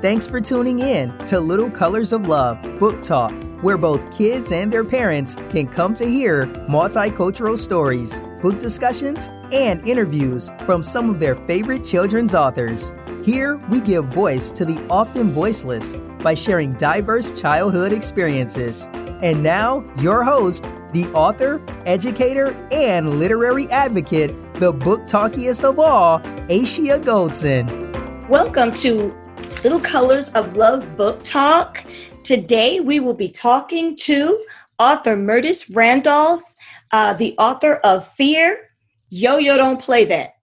Thanks for tuning in to Little Colors of Love Book Talk, where both kids and their parents can come to hear multicultural stories, book discussions, and interviews from some of their favorite children's authors. Here, we give voice to the often voiceless by sharing diverse childhood experiences. And now, your host, the author, educator, and literary advocate, the book talkiest of all, Ashia Goldson. Welcome to Little Colors of Love Book Talk. Today we will be talking to author Myrtis Randolph, uh, the author of Fear, Yo Yo Don't Play That.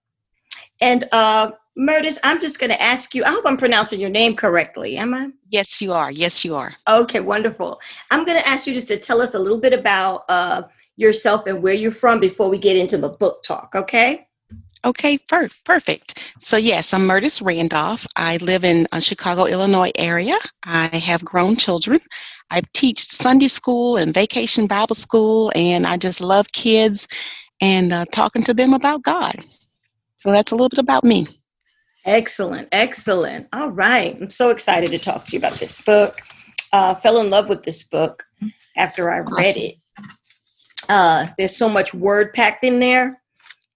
And uh, Murtis, I'm just going to ask you, I hope I'm pronouncing your name correctly, am I? Yes, you are. Yes, you are. Okay, wonderful. I'm going to ask you just to tell us a little bit about uh, yourself and where you're from before we get into the book talk, okay? Okay, per- perfect. So, yes, I'm Myrtis Randolph. I live in uh, Chicago, Illinois area. I have grown children. I teach Sunday school and vacation Bible school, and I just love kids and uh, talking to them about God. So, that's a little bit about me. Excellent, excellent. All right. I'm so excited to talk to you about this book. Uh, fell in love with this book after I read awesome. it. Uh, there's so much word packed in there.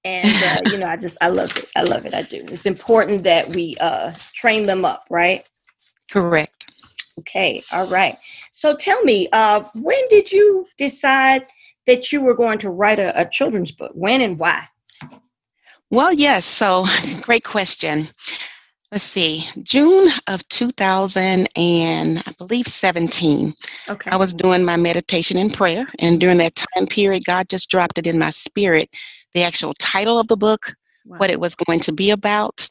And, uh, you know, I just, I love it. I love it. I do. It's important that we uh, train them up, right? Correct. Okay. All right. So tell me, uh, when did you decide that you were going to write a, a children's book? When and why? Well, yes. So, great question. Let's see, June of 2000 and I believe 17. Okay. I was doing my meditation and prayer, and during that time period, God just dropped it in my spirit the actual title of the book, wow. what it was going to be about.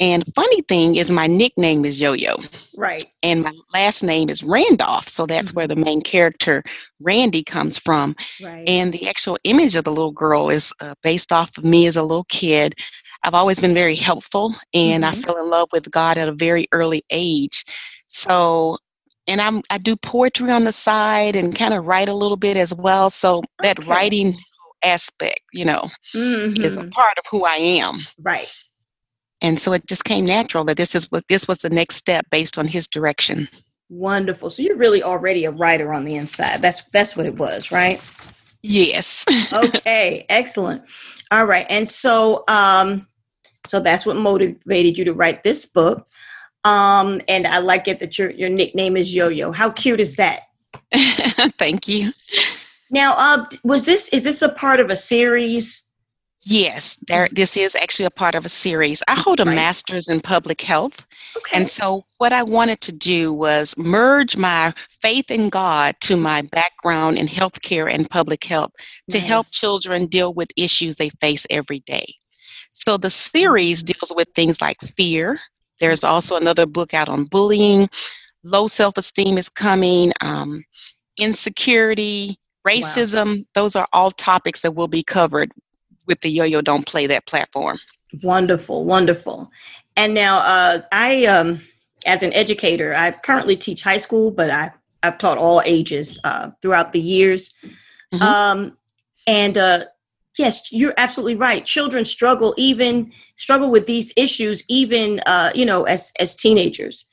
And funny thing is, my nickname is Yo Yo. Right. And my last name is Randolph. So that's mm-hmm. where the main character, Randy, comes from. Right. And the actual image of the little girl is uh, based off of me as a little kid. I've always been very helpful and mm-hmm. I fell in love with God at a very early age. So, and I'm, I do poetry on the side and kind of write a little bit as well. So okay. that writing aspect, you know, mm-hmm. is a mm-hmm. part of who I am. Right. And so it just came natural that this is what this was the next step based on his direction. Wonderful. So you're really already a writer on the inside. That's that's what it was right? Yes. Okay. Excellent. All right. And so um so that's what motivated you to write this book. Um and i like it that your your nickname is yo-yo. How cute is that? Thank you now uh was this is this a part of a series Yes, there. This is actually a part of a series. I hold a right. master's in public health, okay. and so what I wanted to do was merge my faith in God to my background in healthcare and public health to nice. help children deal with issues they face every day. So the series mm-hmm. deals with things like fear. There's also another book out on bullying. Low self-esteem is coming. Um, insecurity, racism. Wow. Those are all topics that will be covered with the yo-yo don't play that platform wonderful wonderful and now uh, i um, as an educator i currently teach high school but i i've taught all ages uh, throughout the years mm-hmm. um, and uh, yes you're absolutely right children struggle even struggle with these issues even uh, you know as as teenagers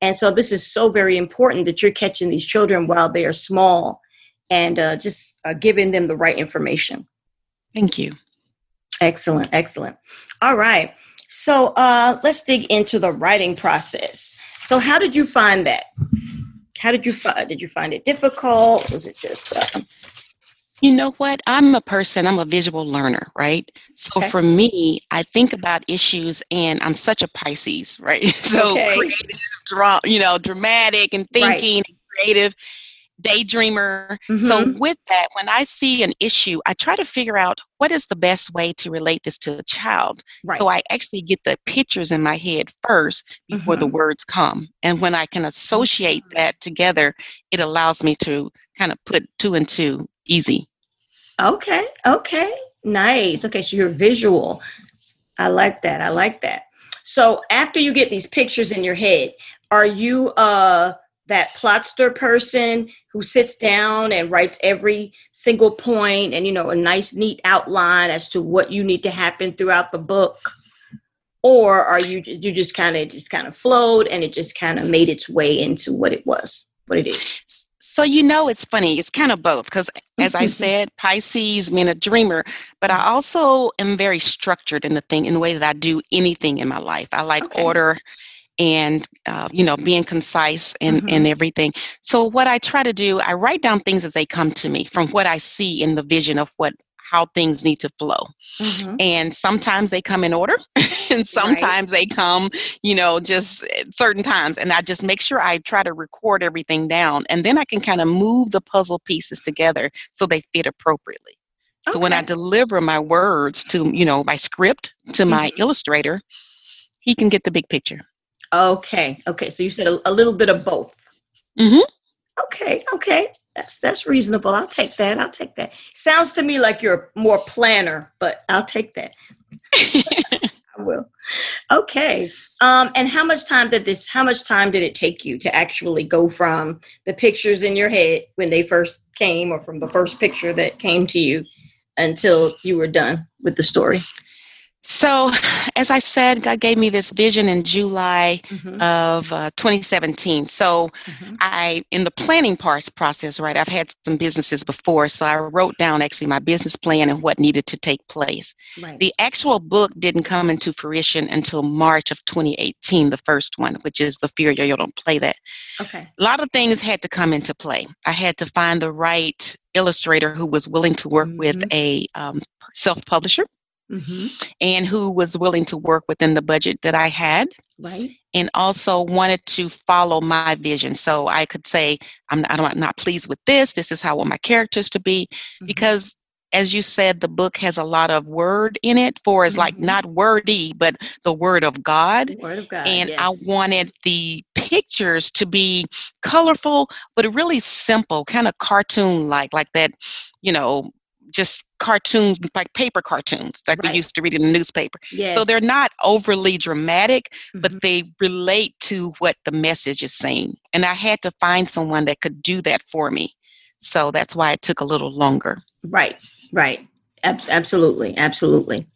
and so this is so very important that you're catching these children while they are small and uh, just uh, giving them the right information thank you Excellent, excellent. All right. So uh, let's dig into the writing process. So, how did you find that? How did you find? Did you find it difficult? Was it just? Uh... You know what? I'm a person. I'm a visual learner, right? So okay. for me, I think about issues, and I'm such a Pisces, right? So okay. creative, draw, you know, dramatic, and thinking, right. and creative daydreamer. Mm-hmm. So, with that, when I see an issue, I try to figure out what is the best way to relate this to a child. Right. So, I actually get the pictures in my head first before mm-hmm. the words come. And when I can associate mm-hmm. that together, it allows me to kind of put two and two easy. Okay, okay, nice. Okay, so you're visual. I like that. I like that. So, after you get these pictures in your head, are you uh that plotster person who sits down and writes every single point and you know a nice neat outline as to what you need to happen throughout the book or are you you just kind of just kind of flowed and it just kind of made its way into what it was, what it is? So you know it's funny. It's kind of both because as I said, Pisces mean a dreamer, but I also am very structured in the thing in the way that I do anything in my life. I like okay. order and uh, you know being concise and mm-hmm. and everything so what i try to do i write down things as they come to me from what i see in the vision of what how things need to flow. Mm-hmm. And sometimes they come in order and sometimes right. they come, you know, just certain times. And I just make sure I try to record everything down and then I can kind of move the puzzle pieces together so they fit appropriately. Okay. So when I deliver my words to, you know, my script to mm-hmm. my illustrator, he can get the big picture. Okay. Okay. So you said a, a little bit of both. Mm-hmm. Okay. Okay. That's that's reasonable. I'll take that. I'll take that. Sounds to me like you're more planner, but I'll take that. I will. Okay. Um, and how much time did this? How much time did it take you to actually go from the pictures in your head when they first came, or from the first picture that came to you, until you were done with the story? So, as I said, God gave me this vision in July mm-hmm. of uh, 2017. So, mm-hmm. I, in the planning parts process, right, I've had some businesses before. So, I wrote down actually my business plan and what needed to take place. Right. The actual book didn't come into fruition until March of 2018, the first one, which is The Fear Yo Don't Play That. Okay. A lot of things had to come into play. I had to find the right illustrator who was willing to work mm-hmm. with a um, self publisher mm-hmm. and who was willing to work within the budget that I had. Right. And also wanted to follow my vision. So I could say, I'm not, I'm not pleased with this. This is how I want my characters to be. Mm-hmm. Because as you said, the book has a lot of word in it for it's mm-hmm. like not wordy, but the word of God. Word of God. And yes. I wanted the pictures to be colorful, but really simple, kind of cartoon like, like that, you know, just cartoons like paper cartoons like right. we used to read in the newspaper. Yes. so they're not overly dramatic mm-hmm. but they relate to what the message is saying. And i had to find someone that could do that for me. So that's why it took a little longer. Right right. Ab- absolutely absolutely.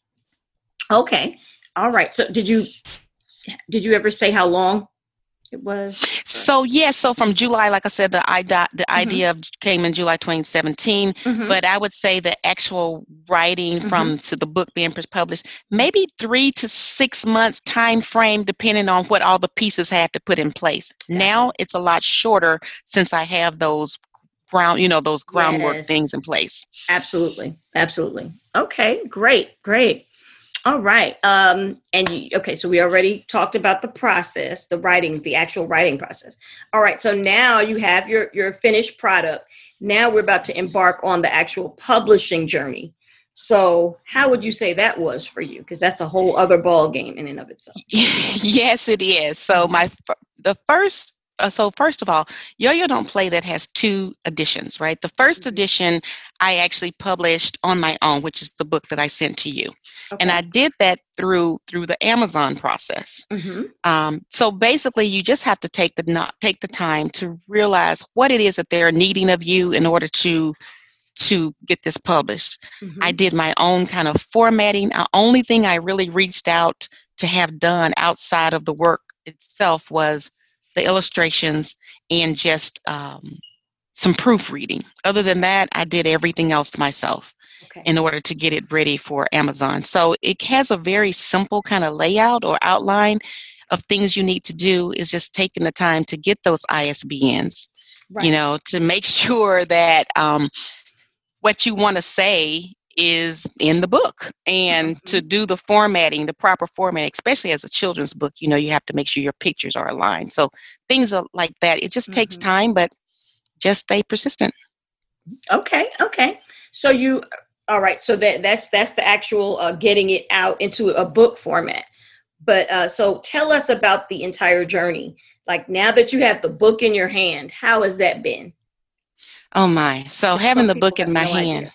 Okay all right. So did you did you ever say how long it was so yes yeah, so from july like i said the idea the mm-hmm. idea of came in july 2017 mm-hmm. but i would say the actual writing mm-hmm. from to the book being published maybe three to six months time frame depending on what all the pieces have to put in place gotcha. now it's a lot shorter since i have those ground you know those groundwork yes. things in place absolutely absolutely okay great great all right. Um, and you, okay, so we already talked about the process, the writing, the actual writing process. All right. So now you have your your finished product. Now we're about to embark on the actual publishing journey. So, how would you say that was for you? Because that's a whole other ball game in and of itself. yes, it is. So, my the first uh, so first of all, Yo-Yo Don't Play That has two editions, right? The 1st mm-hmm. edition I actually published on my own, which is the book that I sent to you, okay. and I did that through through the Amazon process. Mm-hmm. Um, so basically, you just have to take the not take the time to realize what it is that they're needing of you in order to to get this published. Mm-hmm. I did my own kind of formatting. The only thing I really reached out to have done outside of the work itself was the illustrations, and just um, some proofreading. Other than that, I did everything else myself okay. in order to get it ready for Amazon. So it has a very simple kind of layout or outline of things you need to do is just taking the time to get those ISBNs, right. you know, to make sure that um, what you want to say is in the book. And mm-hmm. to do the formatting the proper formatting especially as a children's book you know you have to make sure your pictures are aligned. So things like that. It just mm-hmm. takes time but just stay persistent. Okay okay. So you all right so that that's that's the actual uh, getting it out into a book format. But uh, so tell us about the entire journey. Like now that you have the book in your hand how has that been? Oh my. So having the book in my no hand idea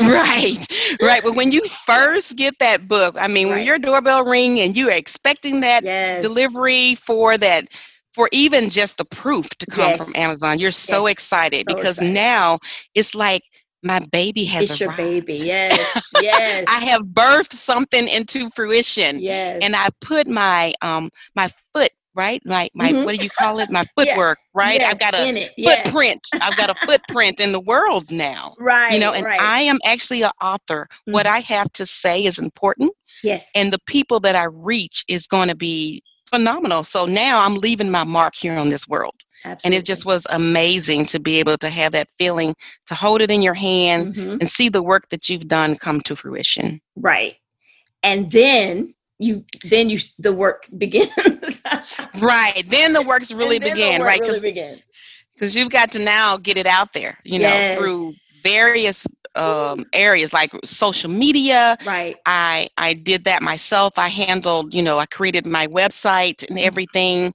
right, right. But when you first get that book, I mean, right. when your doorbell ring and you're expecting that yes. delivery for that, for even just the proof to come yes. from Amazon, you're so yes. excited so because excited. now it's like my baby has it's arrived. your baby. Yes, yes. I have birthed something into fruition. Yes. And I put my um my foot right my my Mhm. what do you call it my Yeah. footwork right Yes, i've got a. Yes. footprint i've got a footprint in the world now Right. you know and right. i am actually an author what Mhm. i have to say is important yes. and the people that i reach is going to be phenomenal so now i'm leaving my mark here on this world Absolutely. and it just was amazing to be able to have that feeling to hold it in your hand Mhm. and see the work that you've done come to fruition right. And then you then you the work begins. Right. Then the works really And then the began work right because because you've got to now get it out there you know through various um, areas like social media. Right. i i did that myself. I handled you know i created my website and everything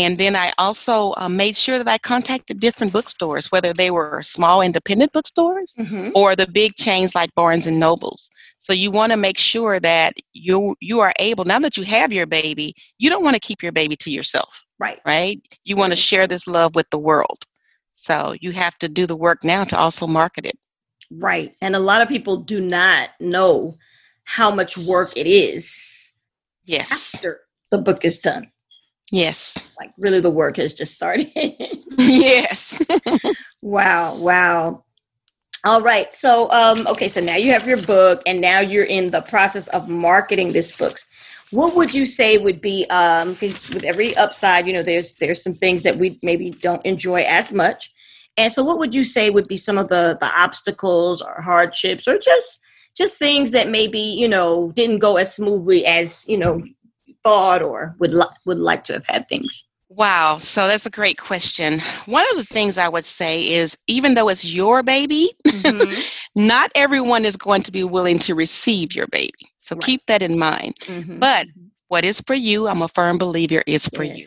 and then i also uh, made sure that i contacted different bookstores whether they were small independent bookstores Mhm. or the big chains like barnes and nobles so you want to make sure that you you are able now that you have your baby you don't want to keep your baby to yourself Right. right? You want to share this love with the world. So you have to do the work now to also market it. Right. And a lot of people do not know how much work it is Yes. after the book is done. Yes. Like really the work has just started. yes. wow. Wow. All right. So um okay, so now you have your book and now you're in the process of marketing this books. What would you say would be um with every upside, you know, there's there's some things that we maybe don't enjoy as much. And so what would you say would be some of the the obstacles or hardships or just just things that maybe, you know, didn't go as smoothly as, you know, thought or would li- would like to have had things? Wow. So that's a great question. One of the things I would say is even though it's your baby, Mhm. not everyone is going to be willing to receive your baby. So Right. keep that in mind. Mhm. But what is for you, I'm a firm believer, is for you.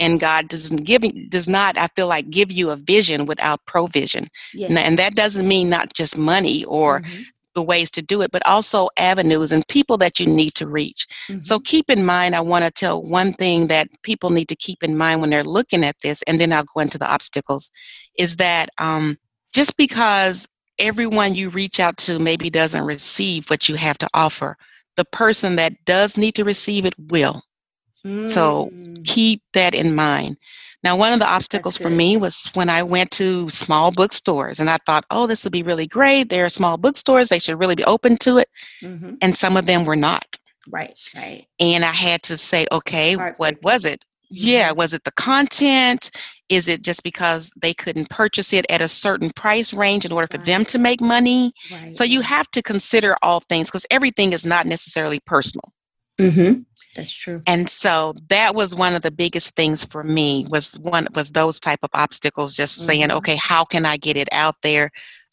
And God doesn't give does not, I feel like, give you a vision without provision. Yes. And, and that doesn't mean not just money or Mhm. The ways to do it, but also avenues and people that you need to reach. So Mhm. keep in mind, I want to tell one thing that people need to keep in mind when they're looking at this, and then I'll go into the obstacles, is that um, just because everyone you reach out to maybe doesn't receive what you have to offer, the person that does need to receive it will. So Mm. keep that in mind. Now, one of the obstacles for me was when I went to small bookstores and I thought, oh, this would be really great. They're small bookstores, they should really be open to it. Mhm. And some of them were not. Right, right. And I had to say, okay, what was it? Yeah, was it the content? Is it just because they couldn't purchase it at a certain price range in order for them to make money? Right. So you have to consider all things because everything is not necessarily personal. Mm-hmm. That's true. and so that was one of the biggest things for me was one was those type of obstacles just saying Mhm. okay how can i get it out there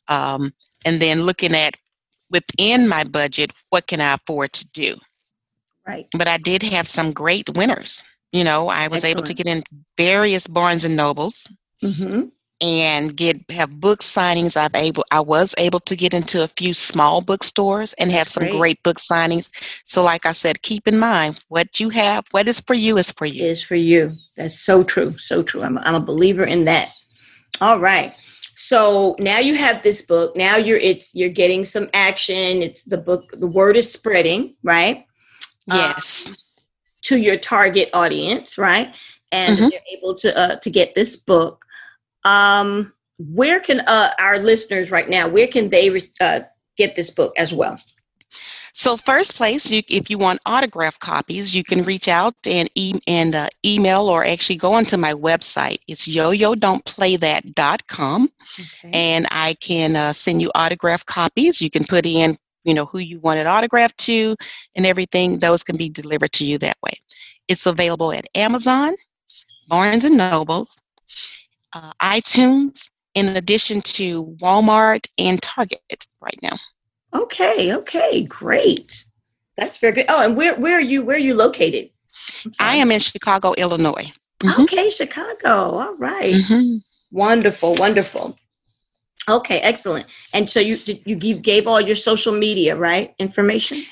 um, and then looking at within my budget what can i afford to do Right. but i did have some great winners you know i was able to get in various barnes and nobles Mm-hmm. And get have book signings i've able i was able to get into a few small bookstores and have That's some great. great book signings so like i said keep in mind what you have what is for you is for you Is for you. That's so true. So true. I'm, I'm a believer in that. All right. So now you have this book. Now you're it's you're getting some action. It's the book. The word is spreading, right? Um, yes to your target audience, right? And Mhm. they're able to uh, to get this book. Um, where can uh, our listeners right now? Where can they re- uh, get this book as well? So first place, you, if you want autograph copies, you can reach out and, e- and uh, email or actually go onto my website. It's yo-yo-don't-play-that.com Okay. and I can uh, send you autograph copies. You can put in, you know, who you want it autographed to and everything. Those can be delivered to you that way. It's available at Amazon, Barnes and Nobles, uh, iTunes, in addition to Walmart and Target right now. Okay, okay, great. That's very good. Oh, and where where are you where are you located? I am in Chicago, Illinois. Mhm. Okay, Chicago. All right. Mhm. Wonderful, wonderful. Okay, excellent. And so you you give, gave all your social media, right? Information?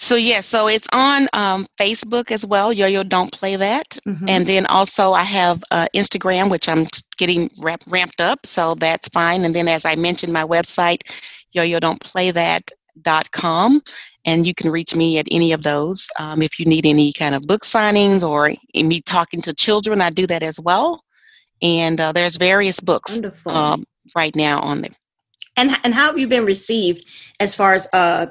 So yeah, so it's on um, Facebook as well. Yo Yo Don't Play That, mm-hmm. and then also I have uh, Instagram, which I'm getting ramp- ramped up, so that's fine. And then as I mentioned, my website, Yo Yo Don't Play That dot com and you can reach me at any of those um, if you need any kind of book signings or me talking to children i do that as well and uh, there's various books um, right now on there and, and how have you been received as far as uh,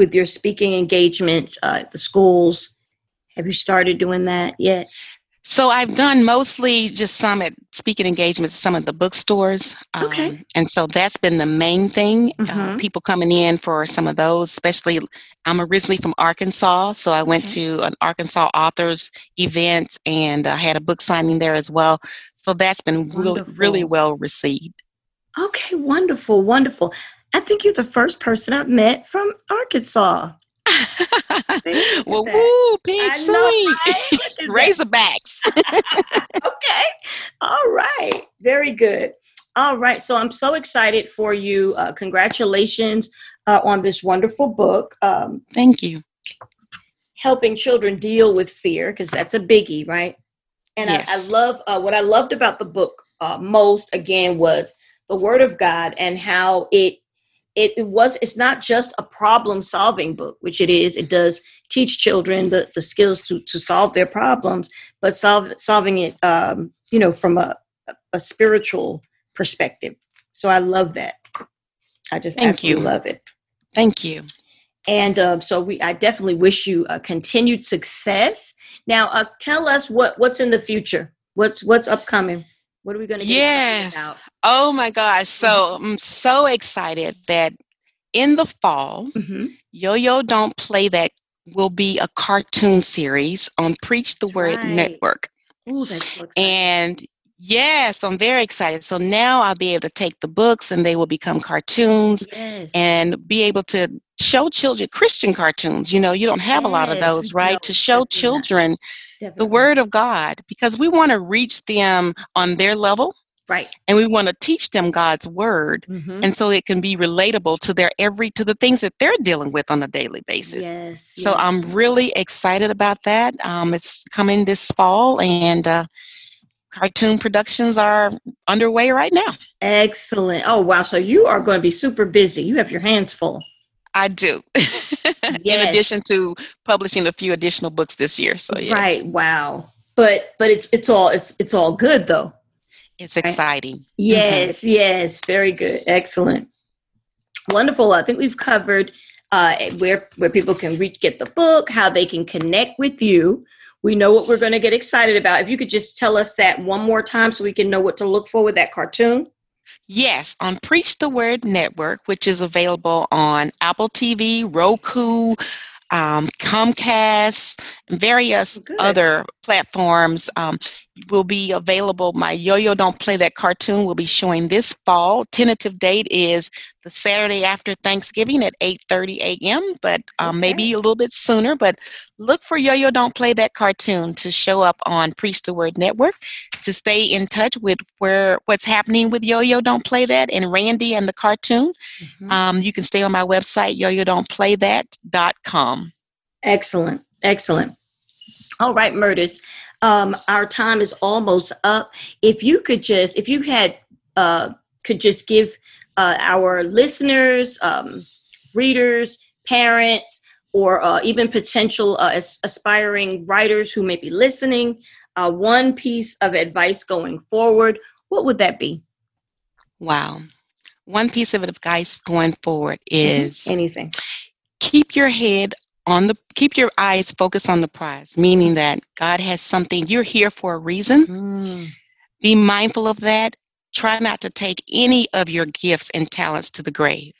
with your speaking engagements uh, at the schools have you started doing that yet so I've done mostly just some at speaking engagements, some of the bookstores. Okay. Um, and so that's been the main thing. Uh, mm-hmm. Uh, people coming in for some of those, especially I'm originally from Arkansas, so I went okay. to an Arkansas authors event and I had a book signing there as well. So that's been really, really well received. Okay, wonderful, wonderful. I think you're the first person I've met from Arkansas. well, woo, pig sooie. Razorbacks. okay. All right. Very good. All right. So I'm so excited for you. Uh, congratulations uh, on this wonderful book. Um, Thank you. Helping children deal with fear, because that's a biggie, right? And yes. I, I, love uh, what I loved about the book uh, most, again, was the Word of God and how it it, it, was it's not just a problem solving book which it is. It does teach children the, the skills to to solve their problems but solve, solving it um, you know from a, a spiritual perspective. So i love that. I just thank you. love it. Thank you. And uh, so we i definitely wish you a continued success. Now uh, tell us what what's in the future? What's what's upcoming what are we going to get yes. Oh my gosh. So mm-hmm. I'm so excited that in the fall, mm-hmm. Yo Yo Don't Play That will be a cartoon series on Preach the Word right. Network. Ooh, that's so and yes, I'm very excited. So now I'll be able to take the books and they will become cartoons yes. and be able to show children Christian cartoons. You know, you don't have yes. a lot of those, right? No, to show children the Word of God because we want to reach them on their level. Right. And we want to teach them God's word mm-hmm. and so it can be relatable to their every to the things that they're dealing with on a daily basis. Yes. So yes. I'm really excited about that. Um, it's coming this fall and uh, cartoon productions are underway right now. Excellent. Oh wow. So you are going to be super busy. You have your hands full. I do. yes. In addition to publishing a few additional books this year. So yes. Right. Wow. But but it's it's all it's it's all good though. It's exciting. Right? Yes, mm-hmm. yes, very good. Excellent. Wonderful. I think we've covered uh, where where people can reach get the book, how they can connect with you. We know what we're going to get excited about. If you could just tell us that one more time so we can know what to look for with that cartoon. Yes, on Preach the Word Network, which is available on Apple TV, Roku, um, Comcast, various Good. other platforms. Um, will be available. My Yo-Yo Don't Play That cartoon will be showing this fall. Tentative date is the Saturday after Thanksgiving at 8:30 a.m. But um, okay. maybe a little bit sooner. But look for Yo-Yo Don't Play That cartoon to show up on Preach the Word Network. To stay in touch with where what's happening with Yo-Yo Don't Play That and Randy and the cartoon, mm-hmm. um, you can stay on my website yo-yo-don't-play-that.com. Excellent, excellent. All right, Myrtis um, our time is almost up. If you could just, if you had, uh, could just give uh, our listeners, um, readers, parents, or uh, even potential uh, as- aspiring writers who may be listening, uh, one piece of advice going forward, what would that be? Wow. One piece of advice going forward mm-hmm. is anything. Keep your head on the keep your eyes focused on the prize meaning that god has something you're here for a reason. Mm. be mindful of that. Try not to take any of your gifts and talents to the grave.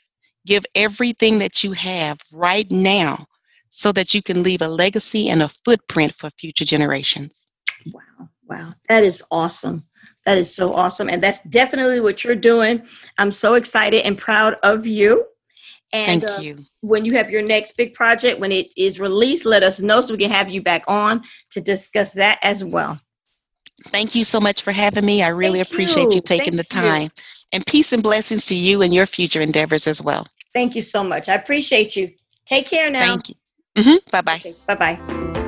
Give everything that you have right now so that you can leave a legacy and a footprint for future generations. Wow wow. That is awesome. That is so awesome. And that's definitely what you're doing. I'm so excited and proud of you and Thank uh, you. when you have your next big project, when it is released, let us know so we can have you back on to discuss that as well. Thank you so much for having me. I really Thank appreciate you, you taking Thank the time. You. And peace and blessings to you and your future endeavors as well. Thank you so much. I appreciate you. Take care now. Thank you. Mm-hmm. Bye bye. Okay, bye bye.